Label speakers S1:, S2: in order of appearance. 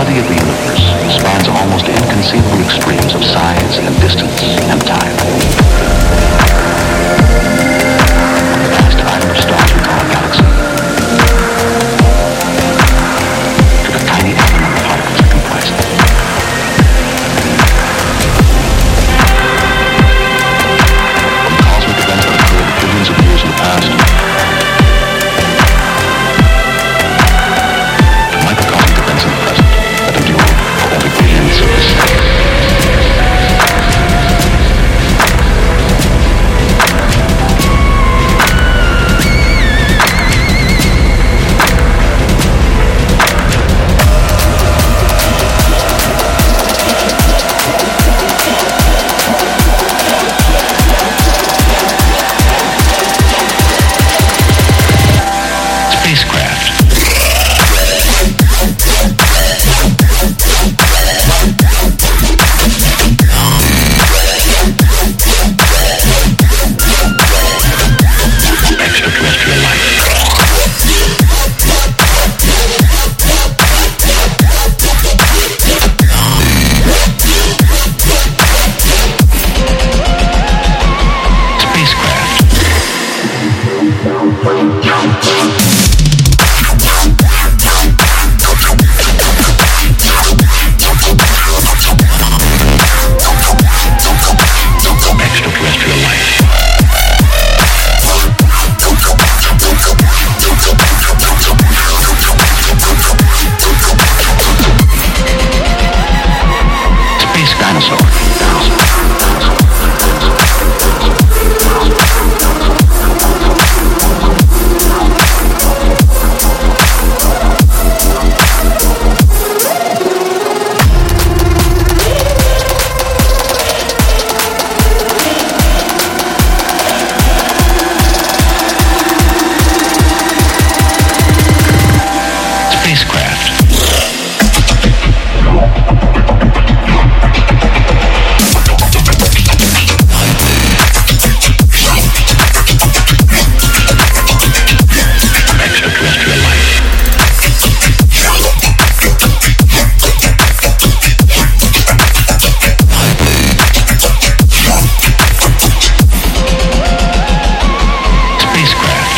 S1: study of the universe spans almost inconceivable extremes of